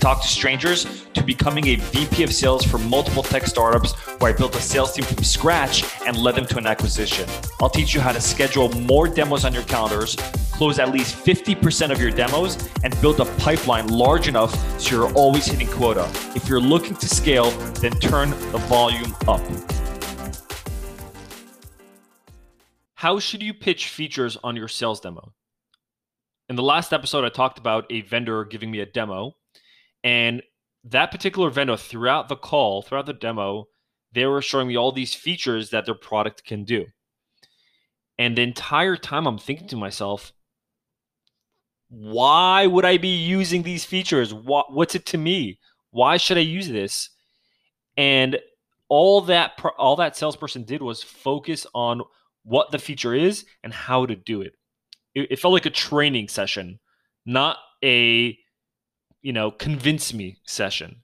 talk to strangers to becoming a VP of sales for multiple tech startups where I built a sales team from scratch and led them to an acquisition. I'll teach you how to schedule more demos on your calendars, close at least 50% of your demos, and build a pipeline large enough so you're always hitting quota. If you're looking to scale, then turn the volume up. How should you pitch features on your sales demo? in the last episode, I talked about a vendor giving me a demo, and that particular vendor, throughout the call, throughout the demo, they were showing me all these features that their product can do. And the entire time, I'm thinking to myself, why would I be using these features? What, what's it to me? Why should I use this? And all that all that salesperson did was focus on what the feature is and how to do it it, it felt like a training session, not a you know convince me session.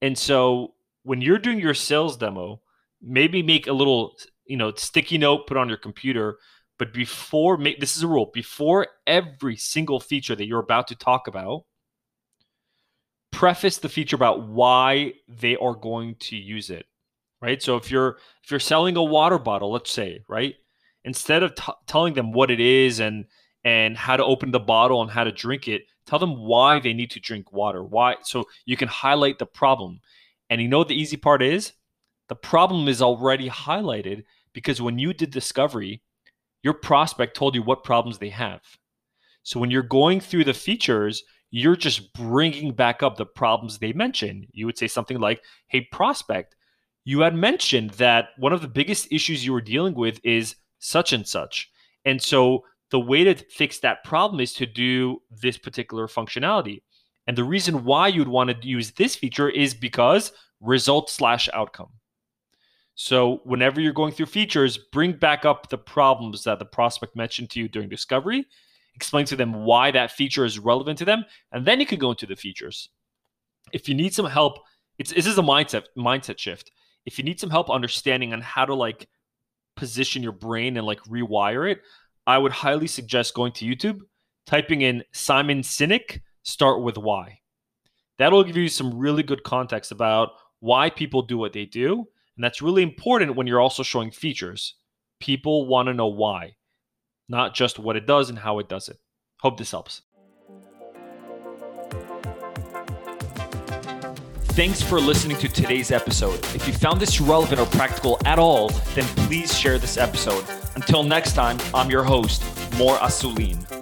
And so when you're doing your sales demo, maybe make a little you know sticky note put on your computer but before make this is a rule before every single feature that you're about to talk about preface the feature about why they are going to use it right so if you're if you're selling a water bottle let's say right instead of t- telling them what it is and and how to open the bottle and how to drink it. Tell them why they need to drink water. Why so you can highlight the problem. And you know the easy part is? The problem is already highlighted because when you did discovery, your prospect told you what problems they have. So when you're going through the features, you're just bringing back up the problems they mentioned. You would say something like, "Hey prospect, you had mentioned that one of the biggest issues you were dealing with is such and such." And so the way to fix that problem is to do this particular functionality. And the reason why you'd want to use this feature is because result slash outcome. So whenever you're going through features, bring back up the problems that the prospect mentioned to you during discovery, explain to them why that feature is relevant to them, and then you can go into the features. If you need some help, it's this is a mindset mindset shift. If you need some help understanding on how to like position your brain and like rewire it, I would highly suggest going to YouTube, typing in Simon Sinek, start with why. That'll give you some really good context about why people do what they do. And that's really important when you're also showing features. People want to know why, not just what it does and how it does it. Hope this helps. Thanks for listening to today's episode. If you found this relevant or practical at all, then please share this episode. Until next time, I'm your host, Mor Asulin.